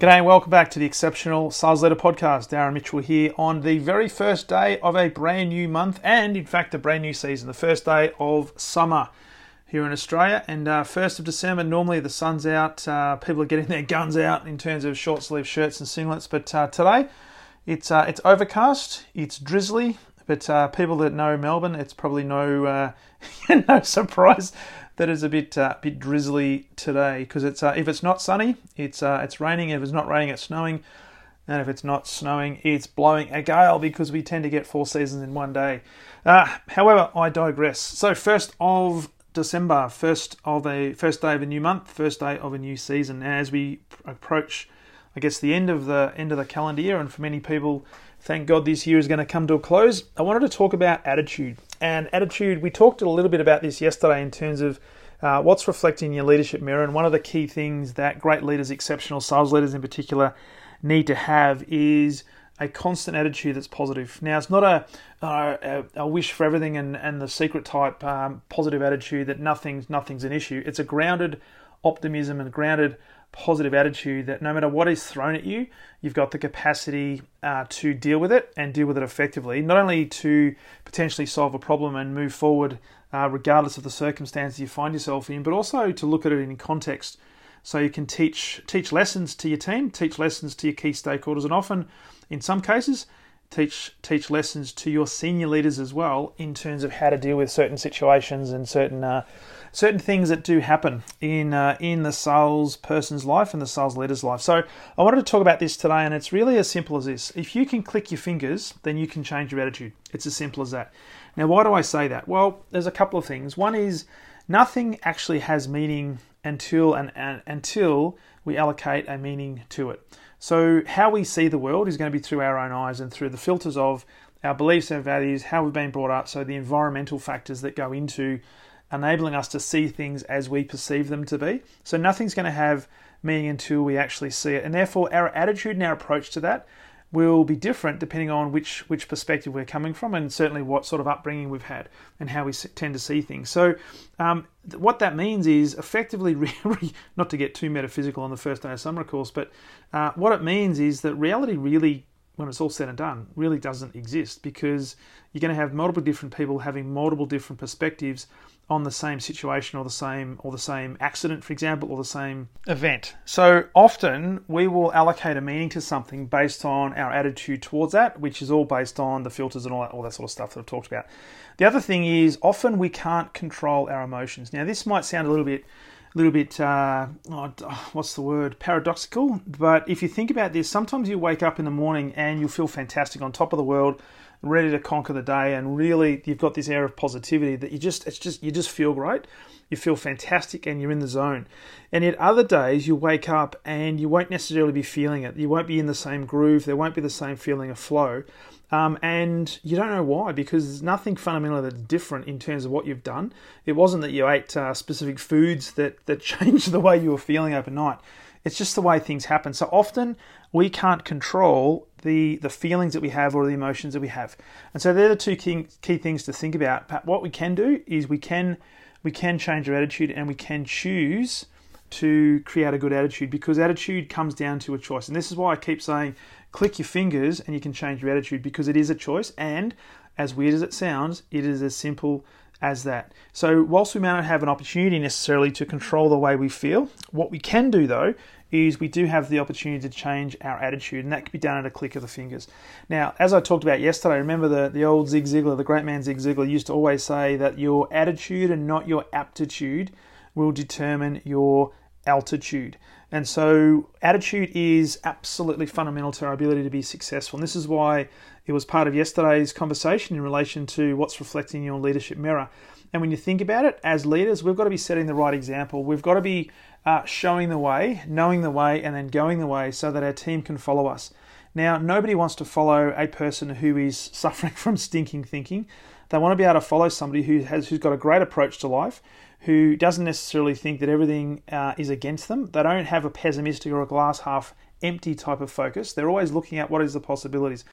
G'day and welcome back to the Exceptional Sales Leader Podcast. Darren Mitchell here on the very first day of a brand new month and, in fact, a brand new season, the first day of summer here in Australia. And uh, 1st of December, normally the sun's out, uh, people are getting their guns out in terms of short sleeve shirts and singlets. But uh, today, it's, uh, it's overcast, it's drizzly, but uh, people that know Melbourne, it's probably no, uh, no surprise that is a bit uh, bit drizzly today because it's uh, if it's not sunny, it's uh, it's raining. If it's not raining, it's snowing, and if it's not snowing, it's blowing a gale because we tend to get four seasons in one day. Uh, however, I digress. So first of December, first of a first day of a new month, first day of a new season. As we approach, I guess the end of the end of the calendar year, and for many people, thank God this year is going to come to a close. I wanted to talk about attitude and attitude. We talked a little bit about this yesterday in terms of uh, what's reflecting your leadership mirror. And one of the key things that great leaders, exceptional sales leaders in particular, need to have is a constant attitude that's positive. Now, it's not a, a, a wish for everything and, and the secret type um, positive attitude that nothing's nothing's an issue. It's a grounded optimism and grounded positive attitude that no matter what is thrown at you, you've got the capacity uh, to deal with it and deal with it effectively. Not only to potentially solve a problem and move forward uh, regardless of the circumstances you find yourself in, but also to look at it in context. So you can teach teach lessons to your team, teach lessons to your key stakeholders, and often, in some cases, teach teach lessons to your senior leaders as well in terms of how to deal with certain situations and certain uh, certain things that do happen in uh, in the sales person's life and the sales leader's life. So I wanted to talk about this today, and it's really as simple as this: if you can click your fingers, then you can change your attitude. It's as simple as that. Now, why do I say that? Well, there's a couple of things. One is nothing actually has meaning until and, and until we allocate a meaning to it. So, how we see the world is going to be through our own eyes and through the filters of our beliefs and values, how we've been brought up, so the environmental factors that go into enabling us to see things as we perceive them to be. So nothing's going to have meaning until we actually see it. And therefore, our attitude and our approach to that will be different depending on which which perspective we're coming from, and certainly what sort of upbringing we've had and how we tend to see things. So, um, what that means is effectively, really, not to get too metaphysical on the first day of summer course, but uh, what it means is that reality really when it's all said and done, really doesn't exist because you're going to have multiple different people having multiple different perspectives on the same situation or the same or the same accident, for example, or the same event. So often we will allocate a meaning to something based on our attitude towards that, which is all based on the filters and all that, all that sort of stuff that I've talked about. The other thing is often we can't control our emotions. Now this might sound a little bit a little bit uh, oh, what's the word paradoxical but if you think about this sometimes you wake up in the morning and you feel fantastic on top of the world ready to conquer the day, and really you've got this air of positivity that you just it's just you just feel great. You feel fantastic and you're in the zone. And yet other days you wake up and you won't necessarily be feeling it. You won't be in the same groove. There won't be the same feeling of flow. Um, and you don't know why because there's nothing fundamentally that's different in terms of what you've done. It wasn't that you ate uh, specific foods that that changed the way you were feeling overnight. It's just the way things happen. So often we can't control the the feelings that we have or the emotions that we have. And so they're the two key, key things to think about. But what we can do is we can we can change our attitude and we can choose to create a good attitude because attitude comes down to a choice. And this is why I keep saying click your fingers and you can change your attitude because it is a choice and as weird as it sounds, it is as simple as that. So, whilst we may not have an opportunity necessarily to control the way we feel, what we can do though is we do have the opportunity to change our attitude, and that can be done at a click of the fingers. Now, as I talked about yesterday, remember the, the old Zig Ziglar, the great man Zig Ziglar, used to always say that your attitude and not your aptitude will determine your altitude. And so, attitude is absolutely fundamental to our ability to be successful. And this is why it was part of yesterday's conversation in relation to what's reflecting your leadership mirror. And when you think about it, as leaders, we've got to be setting the right example. We've got to be uh, showing the way, knowing the way, and then going the way so that our team can follow us. Now, nobody wants to follow a person who is suffering from stinking thinking. They want to be able to follow somebody who has who's got a great approach to life, who doesn't necessarily think that everything uh, is against them. They don't have a pessimistic or a glass half empty type of focus. They're always looking at what is the possibilities.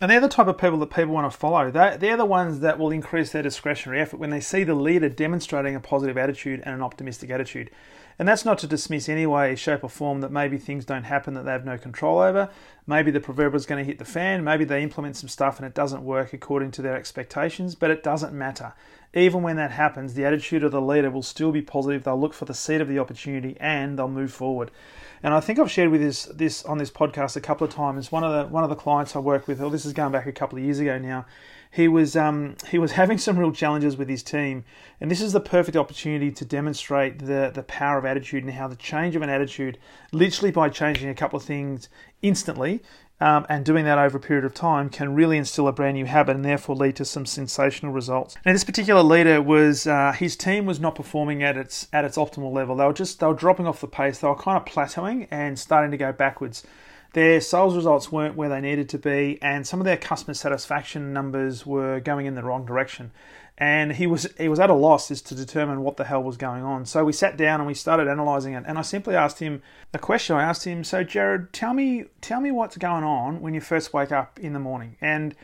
And they're the type of people that people want to follow. They're, they're the ones that will increase their discretionary effort when they see the leader demonstrating a positive attitude and an optimistic attitude. And that's not to dismiss any way, shape, or form that maybe things don't happen that they have no control over. Maybe the proverbial is going to hit the fan. Maybe they implement some stuff and it doesn't work according to their expectations, but it doesn't matter. Even when that happens, the attitude of the leader will still be positive. They'll look for the seed of the opportunity and they'll move forward. And I think I've shared with this this on this podcast a couple of times. One of the one of the clients I work with, well, this is going back a couple of years ago now. He was um, he was having some real challenges with his team, and this is the perfect opportunity to demonstrate the the power of attitude and how the change of an attitude, literally by changing a couple of things instantly, um, and doing that over a period of time can really instill a brand new habit and therefore lead to some sensational results. Now, this particular leader was uh, his team was not performing at its at its optimal level. They were just they were dropping off the pace. They were kind of plateauing and starting to go backwards. Their sales results weren't where they needed to be, and some of their customer satisfaction numbers were going in the wrong direction and he was he was at a loss as to determine what the hell was going on. So we sat down and we started analysing it, and I simply asked him a question. I asked him, "So Jared, tell me tell me what's going on when you first wake up in the morning." And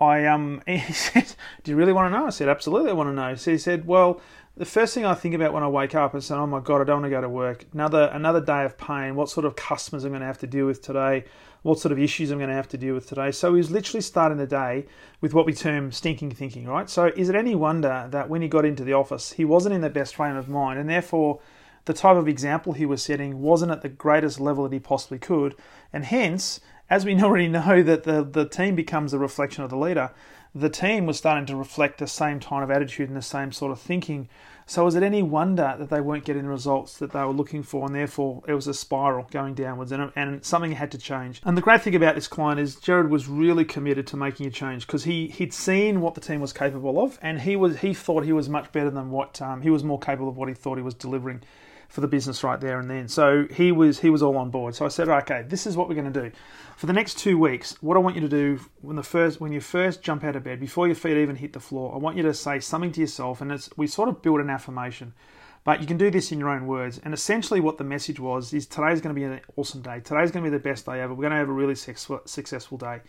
I um he said, "Do you really want to know?" I said, "Absolutely, I want to know." So he said, "Well." The first thing I think about when I wake up is, "Oh my God, I don't want to go to work. Another another day of pain. What sort of customers I'm going to have to deal with today? What sort of issues I'm going to have to deal with today. So he was literally starting the day with what we term stinking thinking, right? So is it any wonder that when he got into the office, he wasn't in the best frame of mind, and therefore the type of example he was setting wasn't at the greatest level that he possibly could, and hence, as we already know that the, the team becomes a reflection of the leader, the team was starting to reflect the same kind of attitude and the same sort of thinking so is it any wonder that they weren't getting the results that they were looking for, and therefore it was a spiral going downwards, and, and something had to change. And the great thing about this client is Jared was really committed to making a change because he he'd seen what the team was capable of, and he was he thought he was much better than what um, he was more capable of what he thought he was delivering for the business right there and then. So he was he was all on board. So I said, okay, this is what we're going to do for the next two weeks. What I want you to do when the first when you first jump out of bed, before your feet even hit the floor, I want you to say something to yourself, and it's we sort of build an affirmation. But you can do this in your own words. And essentially, what the message was is today's going to be an awesome day. Today's going to be the best day ever. We're going to have a really successful day.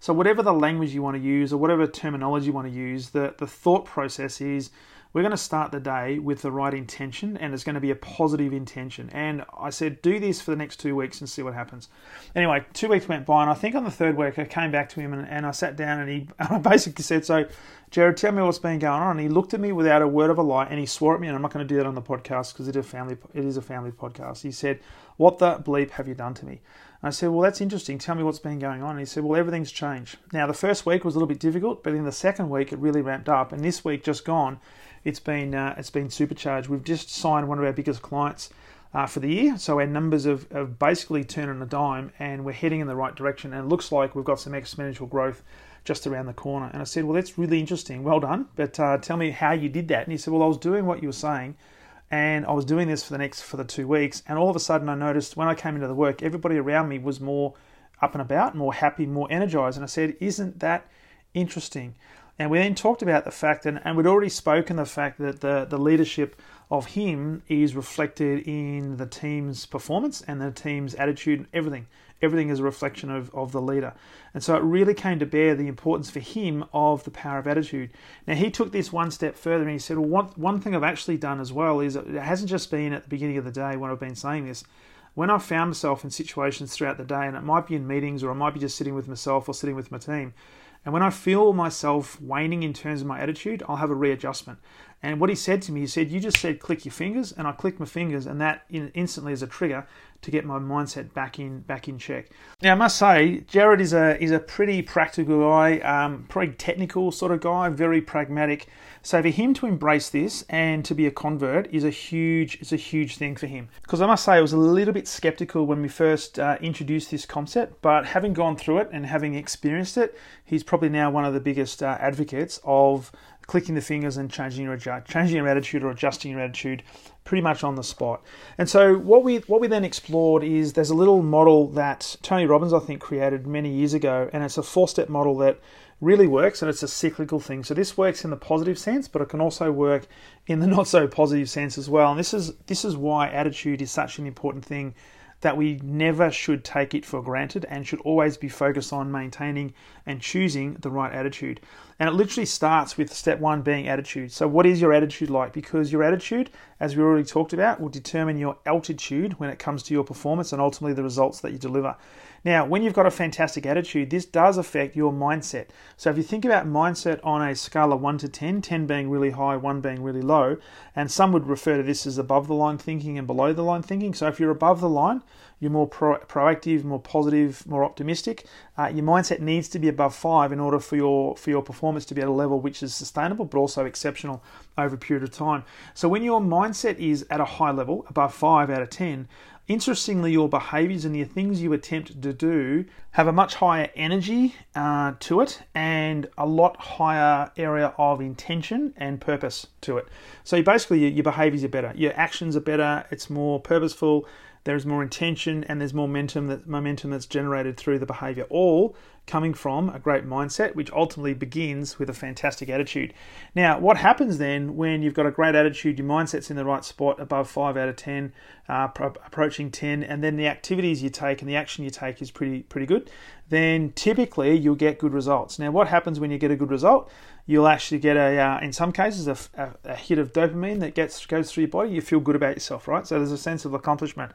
So, whatever the language you want to use or whatever terminology you want to use, the, the thought process is we're going to start the day with the right intention and it's going to be a positive intention. And I said, do this for the next two weeks and see what happens. Anyway, two weeks went by, and I think on the third week I came back to him and, and I sat down and he and I basically said, So, Jared, tell me what's been going on. And he looked at me without a word of a lie and he swore at me, and I'm not going to do that on the podcast because it is a family it is a family podcast. He said, What the bleep have you done to me? I said, Well, that's interesting. Tell me what's been going on. And he said, Well, everything's changed. Now, the first week was a little bit difficult, but in the second week, it really ramped up. And this week, just gone, it's been uh, it's been supercharged. We've just signed one of our biggest clients uh, for the year, so our numbers have, have basically turned on a dime, and we're heading in the right direction. And it looks like we've got some exponential growth just around the corner. And I said, well, that's really interesting. Well done, but uh, tell me how you did that. And he said, well, I was doing what you were saying. And I was doing this for the next for the two weeks, and all of a sudden I noticed when I came into the work, everybody around me was more up and about, more happy, more energized. And I said, "Isn't that interesting?" And we then talked about the fact, and, and we'd already spoken the fact that the, the leadership of him is reflected in the team's performance and the team's attitude and everything. Everything is a reflection of, of the leader. And so it really came to bear the importance for him of the power of attitude. Now, he took this one step further and he said, Well, one, one thing I've actually done as well is it hasn't just been at the beginning of the day when I've been saying this. When I've found myself in situations throughout the day, and it might be in meetings or I might be just sitting with myself or sitting with my team, and when I feel myself waning in terms of my attitude, I'll have a readjustment. And what he said to me, he said, You just said click your fingers, and I clicked my fingers, and that instantly is a trigger to get my mindset back in back in check. Now, I must say, Jared is a is a pretty practical guy, um, pretty technical sort of guy, very pragmatic. So for him to embrace this and to be a convert is a huge is a huge thing for him. Because I must say, I was a little bit skeptical when we first uh, introduced this concept, but having gone through it and having experienced it, he's probably now one of the biggest uh, advocates of clicking the fingers and changing your changing your attitude or adjusting your attitude pretty much on the spot. And so what we what we then explored is there's a little model that Tony Robbins I think created many years ago, and it's a four step model that really works and it's a cyclical thing. So this works in the positive sense, but it can also work in the not so positive sense as well. And this is this is why attitude is such an important thing that we never should take it for granted and should always be focused on maintaining and choosing the right attitude. And it literally starts with step one being attitude. So, what is your attitude like? Because your attitude, as we already talked about, will determine your altitude when it comes to your performance and ultimately the results that you deliver. Now, when you've got a fantastic attitude, this does affect your mindset. So, if you think about mindset on a scale of 1 to 10, 10 being really high, 1 being really low, and some would refer to this as above the line thinking and below the line thinking. So, if you're above the line, you're more pro- proactive, more positive, more optimistic. Uh, your mindset needs to be above 5 in order for your, for your performance to be at a level which is sustainable but also exceptional over a period of time. So, when your mindset is at a high level, above 5 out of 10, Interestingly, your behaviors and the things you attempt to do have a much higher energy uh, to it and a lot higher area of intention and purpose to it. So basically, your behaviors are better, your actions are better, it's more purposeful, there's more intention and there's more momentum that momentum that's generated through the behavior all coming from a great mindset which ultimately begins with a fantastic attitude. Now what happens then when you've got a great attitude your mindset's in the right spot above 5 out of 10 uh, approaching 10 and then the activities you take and the action you take is pretty pretty good then typically you'll get good results. Now what happens when you get a good result you'll actually get a, uh, in some cases, a, a, a, hit of dopamine that gets goes through your body. You feel good about yourself, right? So there's a sense of accomplishment.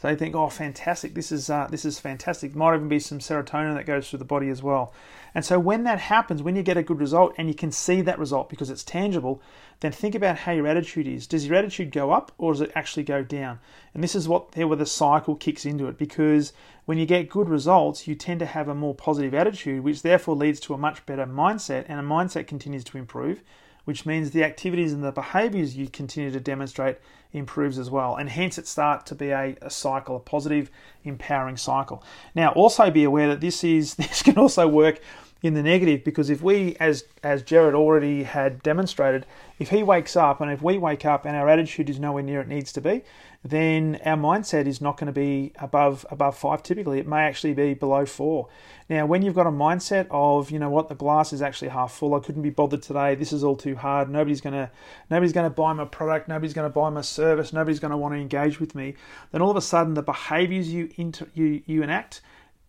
So you think, oh, fantastic! This is uh, this is fantastic. Might even be some serotonin that goes through the body as well. And so when that happens, when you get a good result and you can see that result because it's tangible, then think about how your attitude is. Does your attitude go up or does it actually go down? And this is what where the cycle kicks into it because when you get good results, you tend to have a more positive attitude, which therefore leads to a much better mindset, and a mindset continues to improve, which means the activities and the behaviors you continue to demonstrate improves as well. And hence it starts to be a, a cycle, a positive, empowering cycle. Now also be aware that this is this can also work in the negative because if we as as Jared already had demonstrated, if he wakes up and if we wake up and our attitude is nowhere near it needs to be, then our mindset is not going to be above above five typically. It may actually be below four. Now, when you've got a mindset of, you know what, the glass is actually half full, I couldn't be bothered today, this is all too hard, nobody's gonna nobody's gonna buy my product, nobody's gonna buy my service, nobody's gonna want to engage with me, then all of a sudden the behaviors you inter, you, you enact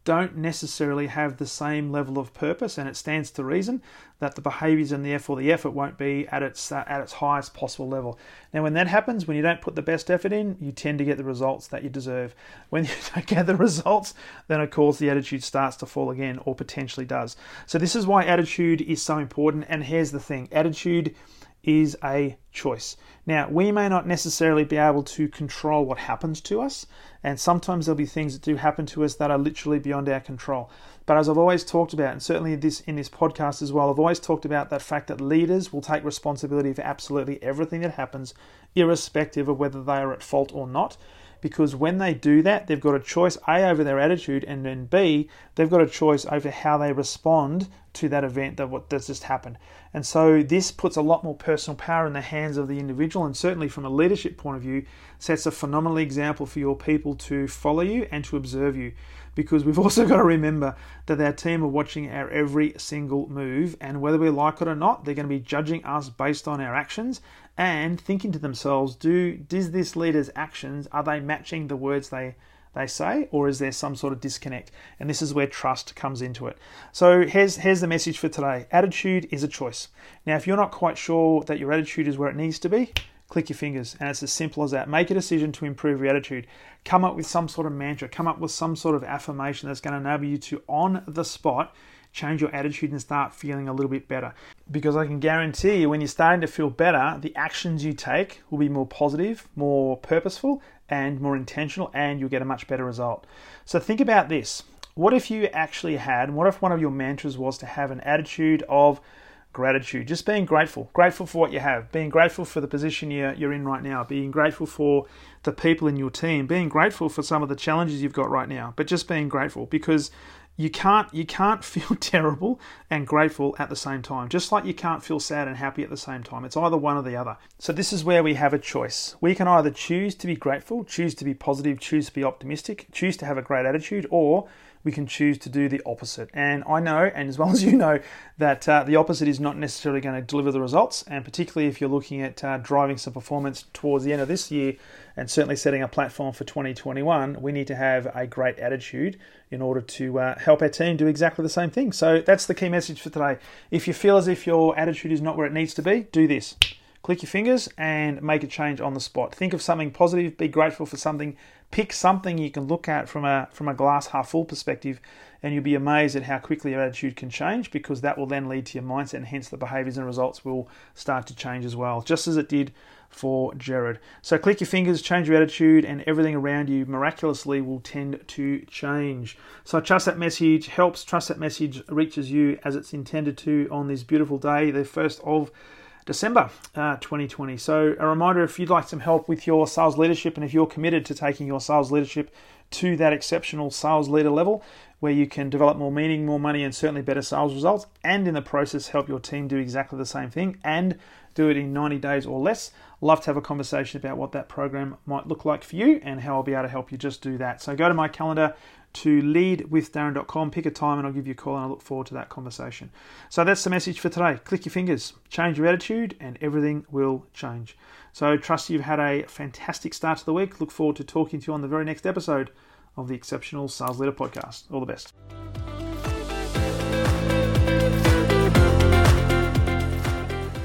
don't necessarily have the same level of purpose, and it stands to reason that the behaviours and therefore the effort won't be at its uh, at its highest possible level. Now, when that happens, when you don't put the best effort in, you tend to get the results that you deserve. When you don't get the results, then of course the attitude starts to fall again, or potentially does. So this is why attitude is so important. And here's the thing: attitude is a choice. Now, we may not necessarily be able to control what happens to us, and sometimes there'll be things that do happen to us that are literally beyond our control. But as I've always talked about, and certainly this in this podcast as well, I've always talked about that fact that leaders will take responsibility for absolutely everything that happens, irrespective of whether they are at fault or not because when they do that, they've got a choice A over their attitude, and then B, they've got a choice over how they respond to that event that what that's just happened. And so this puts a lot more personal power in the hands of the individual, and certainly from a leadership point of view, sets a phenomenal example for your people to follow you and to observe you because we've also got to remember that our team are watching our every single move, and whether we like it or not, they're going to be judging us based on our actions and thinking to themselves, do does this leader's actions are they matching the words they they say, or is there some sort of disconnect? And this is where trust comes into it. So here's here's the message for today. Attitude is a choice. Now, if you're not quite sure that your attitude is where it needs to be, click your fingers. And it's as simple as that. Make a decision to improve your attitude. Come up with some sort of mantra, come up with some sort of affirmation that's going to enable you to, on the spot, change your attitude and start feeling a little bit better. Because I can guarantee you, when you're starting to feel better, the actions you take will be more positive, more purposeful, and more intentional, and you'll get a much better result. So think about this. What if you actually had, what if one of your mantras was to have an attitude of gratitude, just being grateful, grateful for what you have, being grateful for the position you're, you're in right now, being grateful for the people in your team, being grateful for some of the challenges you've got right now, but just being grateful because you can't you can't feel terrible and grateful at the same time. Just like you can't feel sad and happy at the same time. It's either one or the other. So this is where we have a choice. We can either choose to be grateful choose to be positive choose to be optimistic choose to have a great attitude or we can choose to do the opposite. And I know, and as well as you know, that uh, the opposite is not necessarily going to deliver the results. And particularly if you're looking at uh, driving some performance towards the end of this year and certainly setting a platform for 2021, we need to have a great attitude in order to uh, help our team do exactly the same thing. So that's the key message for today. If you feel as if your attitude is not where it needs to be, do this click your fingers and make a change on the spot. Think of something positive, be grateful for something, pick something you can look at from a from a glass half full perspective, and you'll be amazed at how quickly your attitude can change because that will then lead to your mindset and hence the behaviors and results will start to change as well, just as it did for Jared. So click your fingers, change your attitude, and everything around you miraculously will tend to change. So trust that message helps, trust that message reaches you as it's intended to on this beautiful day, the first of December uh, 2020. So, a reminder if you'd like some help with your sales leadership and if you're committed to taking your sales leadership to that exceptional sales leader level where you can develop more meaning, more money, and certainly better sales results, and in the process help your team do exactly the same thing and do it in 90 days or less. Love to have a conversation about what that program might look like for you and how I'll be able to help you just do that. So, go to my calendar to leadwithdarren.com. Pick a time and I'll give you a call and I look forward to that conversation. So that's the message for today. Click your fingers, change your attitude, and everything will change. So trust you've had a fantastic start to the week. Look forward to talking to you on the very next episode of the Exceptional Sales Leader Podcast. All the best.